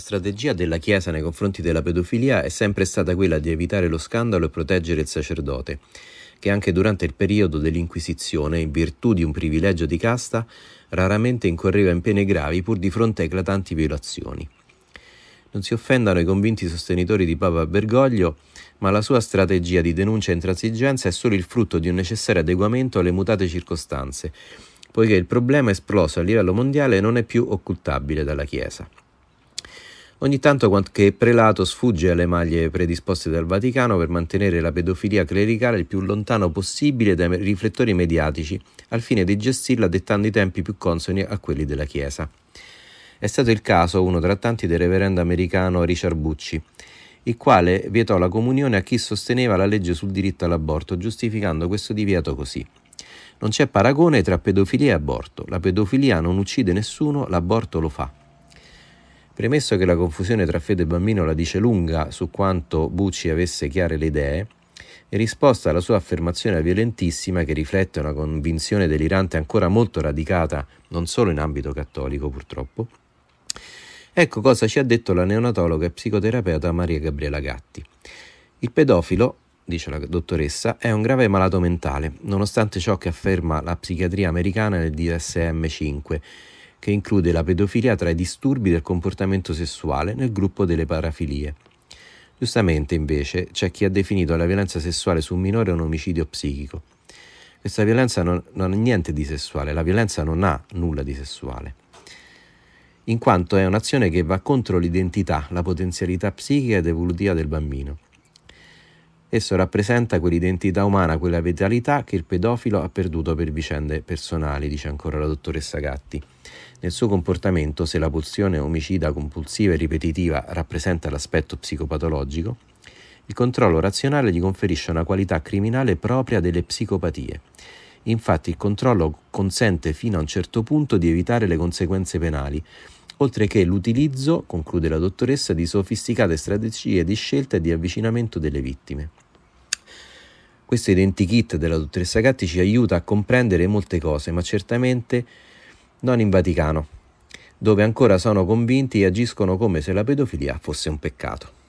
strategia della Chiesa nei confronti della pedofilia è sempre stata quella di evitare lo scandalo e proteggere il sacerdote, che anche durante il periodo dell'Inquisizione, in virtù di un privilegio di casta, raramente incorreva in pene gravi pur di fronte a eclatanti violazioni. Non si offendano i convinti sostenitori di Papa Bergoglio, ma la sua strategia di denuncia e intransigenza è solo il frutto di un necessario adeguamento alle mutate circostanze, poiché il problema esploso a livello mondiale non è più occultabile dalla Chiesa. Ogni tanto qualche prelato sfugge alle maglie predisposte dal Vaticano per mantenere la pedofilia clericale il più lontano possibile dai riflettori mediatici, al fine di gestirla dettando i tempi più consoni a quelli della Chiesa. È stato il caso, uno tra tanti, del reverendo americano Richard Bucci, il quale vietò la comunione a chi sosteneva la legge sul diritto all'aborto, giustificando questo divieto così. Non c'è paragone tra pedofilia e aborto. La pedofilia non uccide nessuno, l'aborto lo fa. Premesso che la confusione tra fede e bambino la dice lunga su quanto Bucci avesse chiare le idee, in risposta alla sua affermazione violentissima che riflette una convinzione delirante ancora molto radicata non solo in ambito cattolico purtroppo, ecco cosa ci ha detto la neonatologa e psicoterapeuta Maria Gabriela Gatti. Il pedofilo, dice la dottoressa, è un grave malato mentale, nonostante ciò che afferma la psichiatria americana nel DSM-5 che include la pedofilia tra i disturbi del comportamento sessuale nel gruppo delle parafilie. Giustamente, invece, c'è chi ha definito la violenza sessuale su un minore un omicidio psichico. Questa violenza non, non ha niente di sessuale, la violenza non ha nulla di sessuale, in quanto è un'azione che va contro l'identità, la potenzialità psichica ed evolutiva del bambino. Esso rappresenta quell'identità umana, quella vitalità che il pedofilo ha perduto per vicende personali, dice ancora la dottoressa Gatti. Nel suo comportamento, se la pulsione omicida compulsiva e ripetitiva rappresenta l'aspetto psicopatologico, il controllo razionale gli conferisce una qualità criminale propria delle psicopatie. Infatti il controllo consente fino a un certo punto di evitare le conseguenze penali, oltre che l'utilizzo, conclude la dottoressa, di sofisticate strategie di scelta e di avvicinamento delle vittime. Questo identikit della dottoressa Gatti ci aiuta a comprendere molte cose, ma certamente non in Vaticano, dove ancora sono convinti e agiscono come se la pedofilia fosse un peccato.